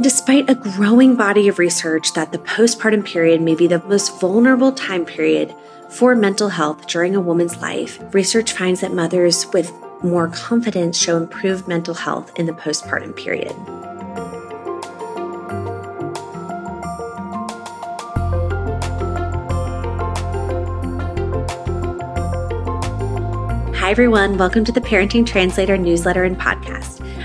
Despite a growing body of research that the postpartum period may be the most vulnerable time period for mental health during a woman's life, research finds that mothers with more confidence show improved mental health in the postpartum period. Hi, everyone. Welcome to the Parenting Translator newsletter and podcast.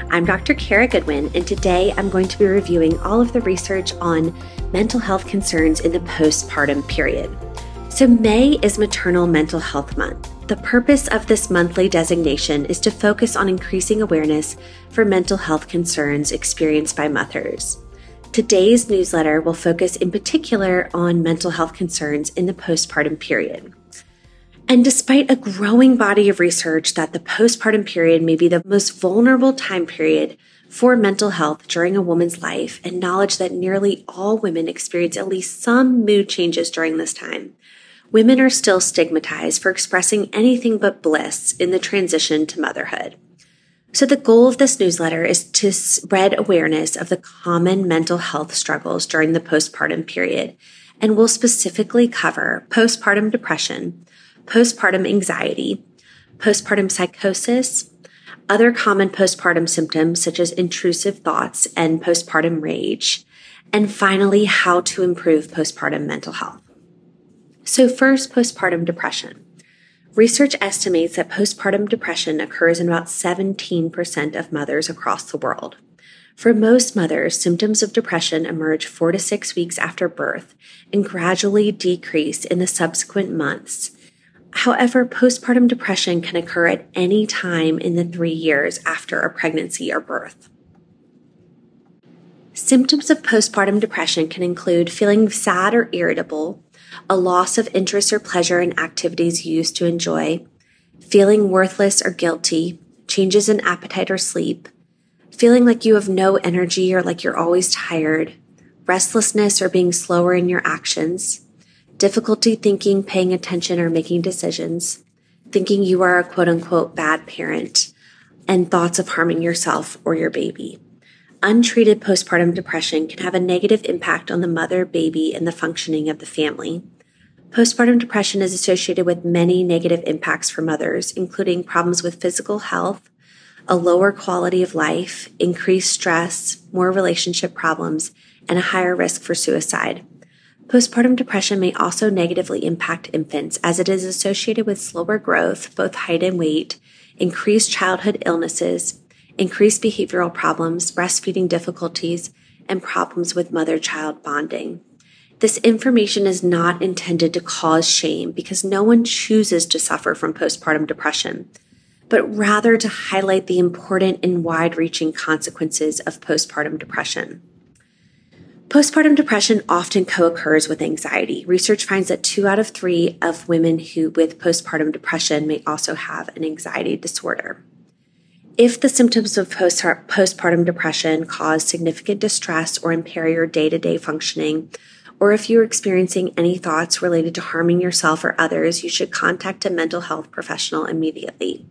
I'm Dr. Cara Goodwin, and today I'm going to be reviewing all of the research on mental health concerns in the postpartum period. So, May is Maternal Mental Health Month. The purpose of this monthly designation is to focus on increasing awareness for mental health concerns experienced by mothers. Today's newsletter will focus in particular on mental health concerns in the postpartum period. And despite a growing body of research that the postpartum period may be the most vulnerable time period for mental health during a woman's life, and knowledge that nearly all women experience at least some mood changes during this time, women are still stigmatized for expressing anything but bliss in the transition to motherhood. So, the goal of this newsletter is to spread awareness of the common mental health struggles during the postpartum period, and will specifically cover postpartum depression postpartum anxiety, postpartum psychosis, other common postpartum symptoms such as intrusive thoughts and postpartum rage, and finally, how to improve postpartum mental health. So, first, postpartum depression. Research estimates that postpartum depression occurs in about 17% of mothers across the world. For most mothers, symptoms of depression emerge four to six weeks after birth and gradually decrease in the subsequent months However, postpartum depression can occur at any time in the three years after a pregnancy or birth. Symptoms of postpartum depression can include feeling sad or irritable, a loss of interest or pleasure in activities you used to enjoy, feeling worthless or guilty, changes in appetite or sleep, feeling like you have no energy or like you're always tired, restlessness or being slower in your actions, difficulty thinking, paying attention, or making decisions, thinking you are a quote unquote bad parent, and thoughts of harming yourself or your baby. Untreated postpartum depression can have a negative impact on the mother, baby, and the functioning of the family. Postpartum depression is associated with many negative impacts for mothers, including problems with physical health, a lower quality of life, increased stress, more relationship problems, and a higher risk for suicide. Postpartum depression may also negatively impact infants as it is associated with slower growth, both height and weight, increased childhood illnesses, increased behavioral problems, breastfeeding difficulties, and problems with mother child bonding. This information is not intended to cause shame because no one chooses to suffer from postpartum depression, but rather to highlight the important and wide reaching consequences of postpartum depression. Postpartum depression often co-occurs with anxiety. Research finds that two out of three of women who with postpartum depression may also have an anxiety disorder. If the symptoms of postpartum depression cause significant distress or impair your day-to-day functioning, or if you're experiencing any thoughts related to harming yourself or others, you should contact a mental health professional immediately.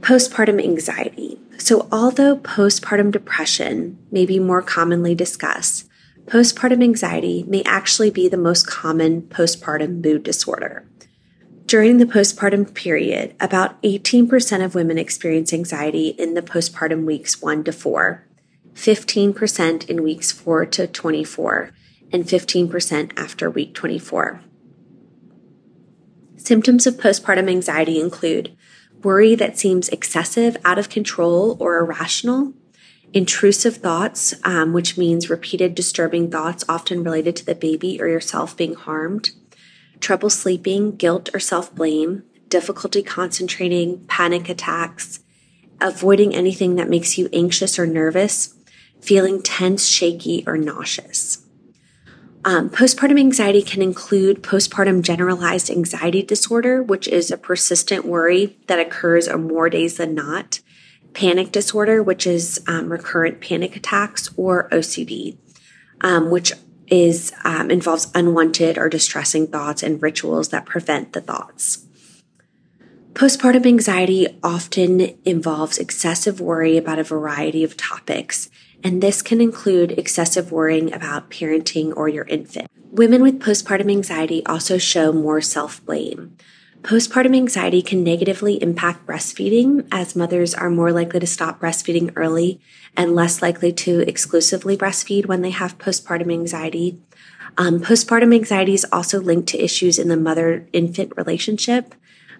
Postpartum anxiety. So, although postpartum depression may be more commonly discussed, postpartum anxiety may actually be the most common postpartum mood disorder. During the postpartum period, about 18% of women experience anxiety in the postpartum weeks 1 to 4, 15% in weeks 4 to 24, and 15% after week 24. Symptoms of postpartum anxiety include worry that seems excessive, out of control, or irrational, intrusive thoughts, um, which means repeated disturbing thoughts, often related to the baby or yourself being harmed, trouble sleeping, guilt or self blame, difficulty concentrating, panic attacks, avoiding anything that makes you anxious or nervous, feeling tense, shaky, or nauseous. Um, postpartum anxiety can include postpartum generalized anxiety disorder, which is a persistent worry that occurs on more days than not panic disorder, which is um, recurrent panic attacks, or OCD, um, which is um, involves unwanted or distressing thoughts and rituals that prevent the thoughts. Postpartum anxiety often involves excessive worry about a variety of topics, and this can include excessive worrying about parenting or your infant. Women with postpartum anxiety also show more self blame. Postpartum anxiety can negatively impact breastfeeding as mothers are more likely to stop breastfeeding early and less likely to exclusively breastfeed when they have postpartum anxiety. Um, postpartum anxiety is also linked to issues in the mother infant relationship.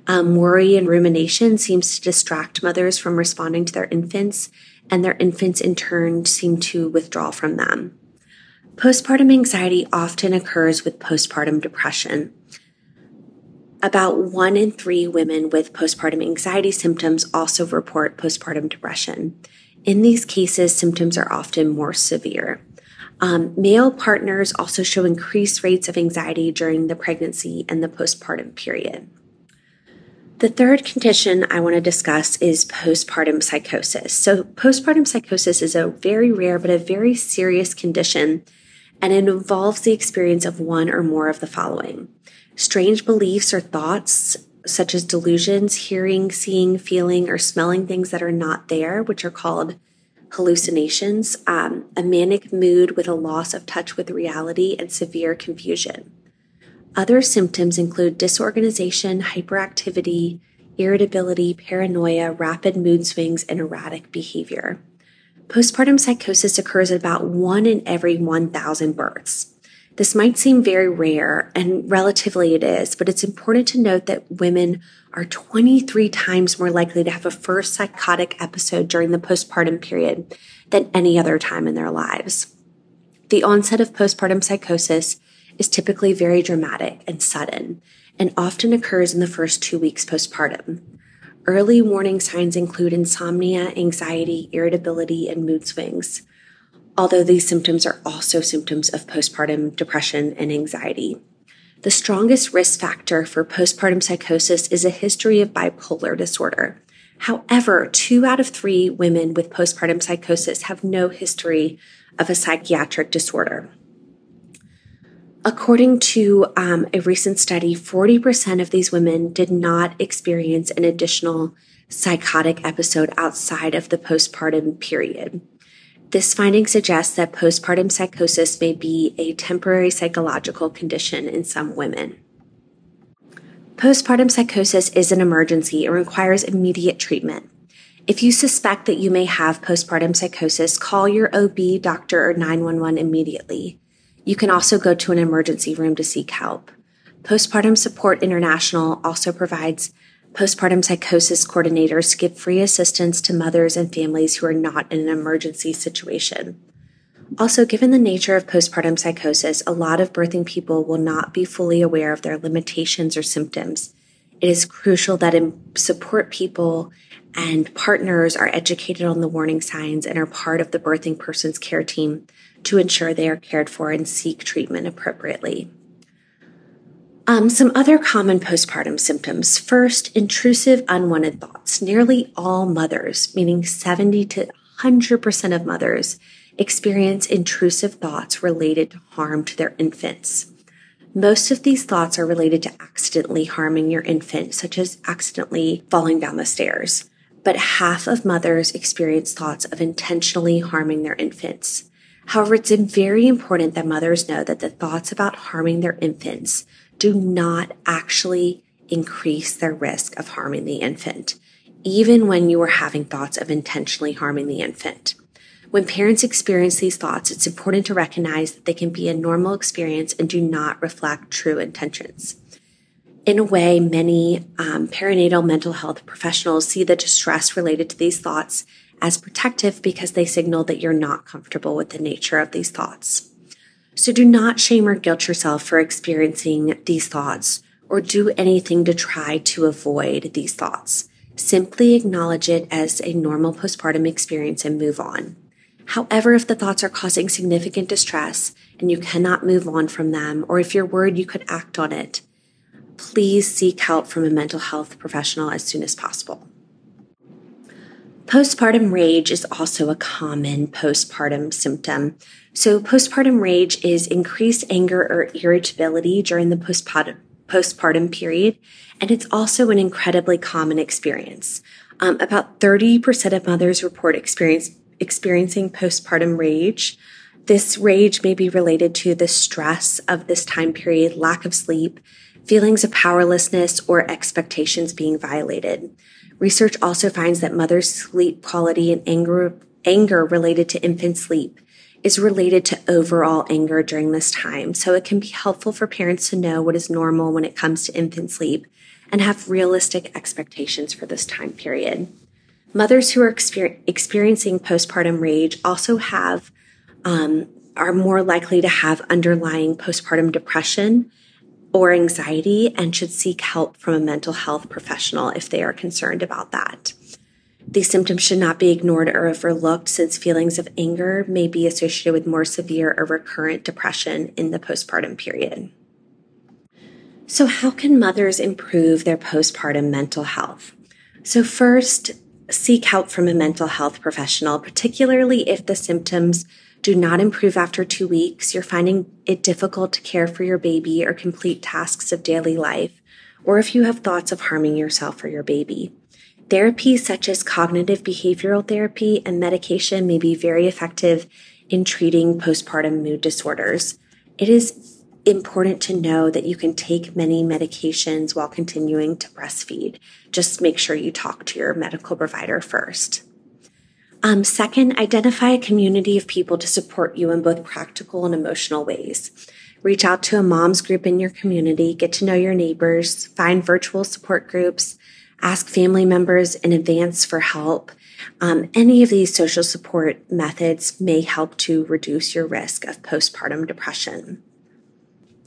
Um, worry and rumination seems to distract mothers from responding to their infants, and their infants in turn seem to withdraw from them. Postpartum anxiety often occurs with postpartum depression. About one in three women with postpartum anxiety symptoms also report postpartum depression. In these cases, symptoms are often more severe. Um, male partners also show increased rates of anxiety during the pregnancy and the postpartum period. The third condition I want to discuss is postpartum psychosis. So, postpartum psychosis is a very rare but a very serious condition, and it involves the experience of one or more of the following strange beliefs or thoughts, such as delusions, hearing, seeing, feeling, or smelling things that are not there, which are called hallucinations, um, a manic mood with a loss of touch with reality, and severe confusion. Other symptoms include disorganization, hyperactivity, irritability, paranoia, rapid mood swings, and erratic behavior. Postpartum psychosis occurs at about one in every 1,000 births. This might seem very rare, and relatively it is, but it's important to note that women are 23 times more likely to have a first psychotic episode during the postpartum period than any other time in their lives. The onset of postpartum psychosis is typically very dramatic and sudden and often occurs in the first two weeks postpartum. Early warning signs include insomnia, anxiety, irritability, and mood swings, although these symptoms are also symptoms of postpartum depression and anxiety. The strongest risk factor for postpartum psychosis is a history of bipolar disorder. However, two out of three women with postpartum psychosis have no history of a psychiatric disorder. According to um, a recent study, 40% of these women did not experience an additional psychotic episode outside of the postpartum period. This finding suggests that postpartum psychosis may be a temporary psychological condition in some women. Postpartum psychosis is an emergency and requires immediate treatment. If you suspect that you may have postpartum psychosis, call your OB, doctor, or 911 immediately. You can also go to an emergency room to seek help. Postpartum Support International also provides postpartum psychosis coordinators give free assistance to mothers and families who are not in an emergency situation. Also, given the nature of postpartum psychosis, a lot of birthing people will not be fully aware of their limitations or symptoms. It is crucial that support people and partners are educated on the warning signs and are part of the birthing person's care team to ensure they are cared for and seek treatment appropriately. Um, some other common postpartum symptoms. First, intrusive unwanted thoughts. Nearly all mothers, meaning 70 to 100% of mothers, experience intrusive thoughts related to harm to their infants. Most of these thoughts are related to accidentally harming your infant, such as accidentally falling down the stairs. But half of mothers experience thoughts of intentionally harming their infants. However, it's very important that mothers know that the thoughts about harming their infants do not actually increase their risk of harming the infant, even when you are having thoughts of intentionally harming the infant. When parents experience these thoughts, it's important to recognize that they can be a normal experience and do not reflect true intentions. In a way, many um, perinatal mental health professionals see the distress related to these thoughts as protective because they signal that you're not comfortable with the nature of these thoughts. So do not shame or guilt yourself for experiencing these thoughts or do anything to try to avoid these thoughts. Simply acknowledge it as a normal postpartum experience and move on. However, if the thoughts are causing significant distress and you cannot move on from them, or if you're worried you could act on it, please seek help from a mental health professional as soon as possible. Postpartum rage is also a common postpartum symptom. So, postpartum rage is increased anger or irritability during the postpartum postpartum period, and it's also an incredibly common experience. Um, about 30% of mothers report experience, experiencing postpartum rage. This rage may be related to the stress of this time period, lack of sleep, feelings of powerlessness, or expectations being violated. Research also finds that mothers' sleep quality and anger, anger related to infant sleep is related to overall anger during this time. So it can be helpful for parents to know what is normal when it comes to infant sleep and have realistic expectations for this time period. Mothers who are exper- experiencing postpartum rage also have um, are more likely to have underlying postpartum depression or anxiety and should seek help from a mental health professional if they are concerned about that. These symptoms should not be ignored or overlooked since feelings of anger may be associated with more severe or recurrent depression in the postpartum period. So, how can mothers improve their postpartum mental health? So, first, seek help from a mental health professional, particularly if the symptoms do not improve after two weeks, you're finding it difficult to care for your baby or complete tasks of daily life, or if you have thoughts of harming yourself or your baby. Therapies such as cognitive behavioral therapy and medication may be very effective in treating postpartum mood disorders. It is important to know that you can take many medications while continuing to breastfeed. Just make sure you talk to your medical provider first. Um, second, identify a community of people to support you in both practical and emotional ways. Reach out to a mom's group in your community, get to know your neighbors, find virtual support groups, ask family members in advance for help. Um, any of these social support methods may help to reduce your risk of postpartum depression.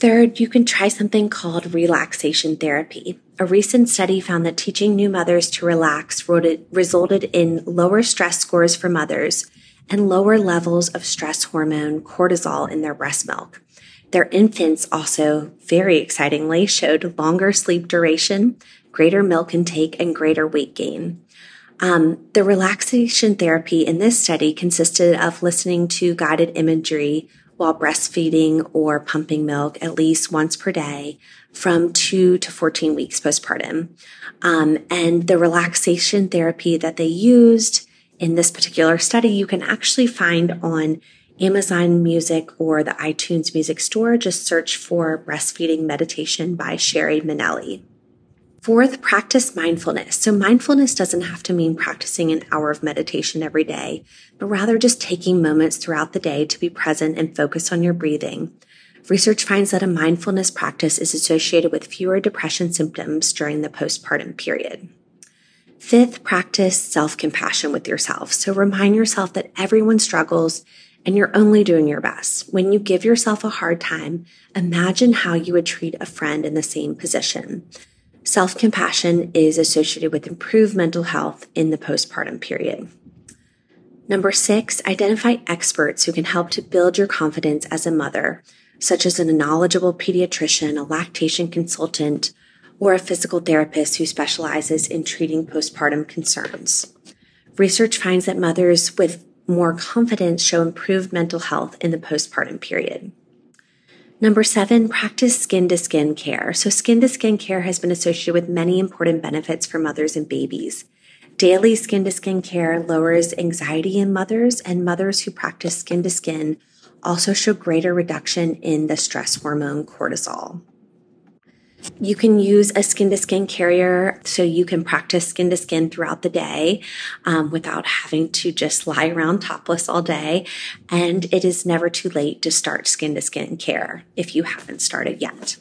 Third, you can try something called relaxation therapy. A recent study found that teaching new mothers to relax resulted in lower stress scores for mothers and lower levels of stress hormone cortisol in their breast milk. Their infants also, very excitingly, showed longer sleep duration, greater milk intake, and greater weight gain. Um, the relaxation therapy in this study consisted of listening to guided imagery while breastfeeding or pumping milk at least once per day from 2 to 14 weeks postpartum. Um, and the relaxation therapy that they used in this particular study, you can actually find on Amazon Music or the iTunes Music Store. Just search for Breastfeeding Meditation by Sherry Minelli. Fourth, practice mindfulness. So mindfulness doesn't have to mean practicing an hour of meditation every day, but rather just taking moments throughout the day to be present and focus on your breathing. Research finds that a mindfulness practice is associated with fewer depression symptoms during the postpartum period. Fifth, practice self compassion with yourself. So remind yourself that everyone struggles and you're only doing your best. When you give yourself a hard time, imagine how you would treat a friend in the same position. Self compassion is associated with improved mental health in the postpartum period. Number six, identify experts who can help to build your confidence as a mother, such as a knowledgeable pediatrician, a lactation consultant, or a physical therapist who specializes in treating postpartum concerns. Research finds that mothers with more confidence show improved mental health in the postpartum period. Number seven, practice skin to skin care. So, skin to skin care has been associated with many important benefits for mothers and babies. Daily skin to skin care lowers anxiety in mothers, and mothers who practice skin to skin also show greater reduction in the stress hormone cortisol. You can use a skin to skin carrier so you can practice skin to skin throughout the day um, without having to just lie around topless all day. And it is never too late to start skin to skin care if you haven't started yet.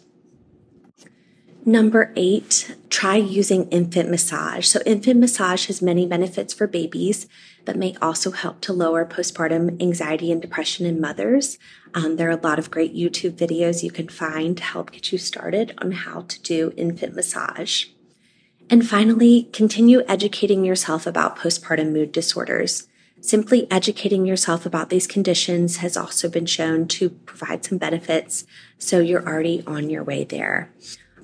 Number eight, try using infant massage. So, infant massage has many benefits for babies, but may also help to lower postpartum anxiety and depression in mothers. Um, there are a lot of great YouTube videos you can find to help get you started on how to do infant massage. And finally, continue educating yourself about postpartum mood disorders. Simply educating yourself about these conditions has also been shown to provide some benefits, so you're already on your way there.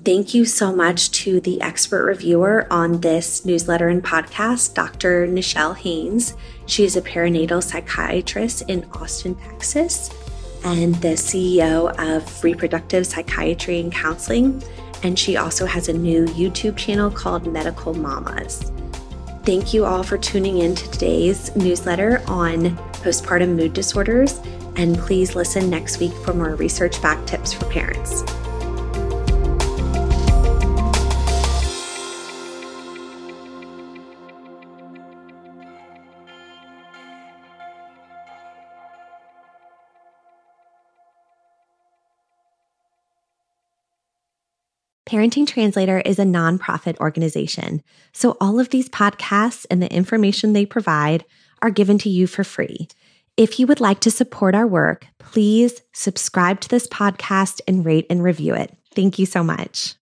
Thank you so much to the expert reviewer on this newsletter and podcast, Dr. Nichelle Haynes. She is a perinatal psychiatrist in Austin, Texas, and the CEO of Reproductive Psychiatry and Counseling. and she also has a new YouTube channel called Medical Mamas. Thank you all for tuning in to today's newsletter on postpartum mood disorders, and please listen next week for more research backed tips for parents. Parenting Translator is a nonprofit organization, so all of these podcasts and the information they provide are given to you for free. If you would like to support our work, please subscribe to this podcast and rate and review it. Thank you so much.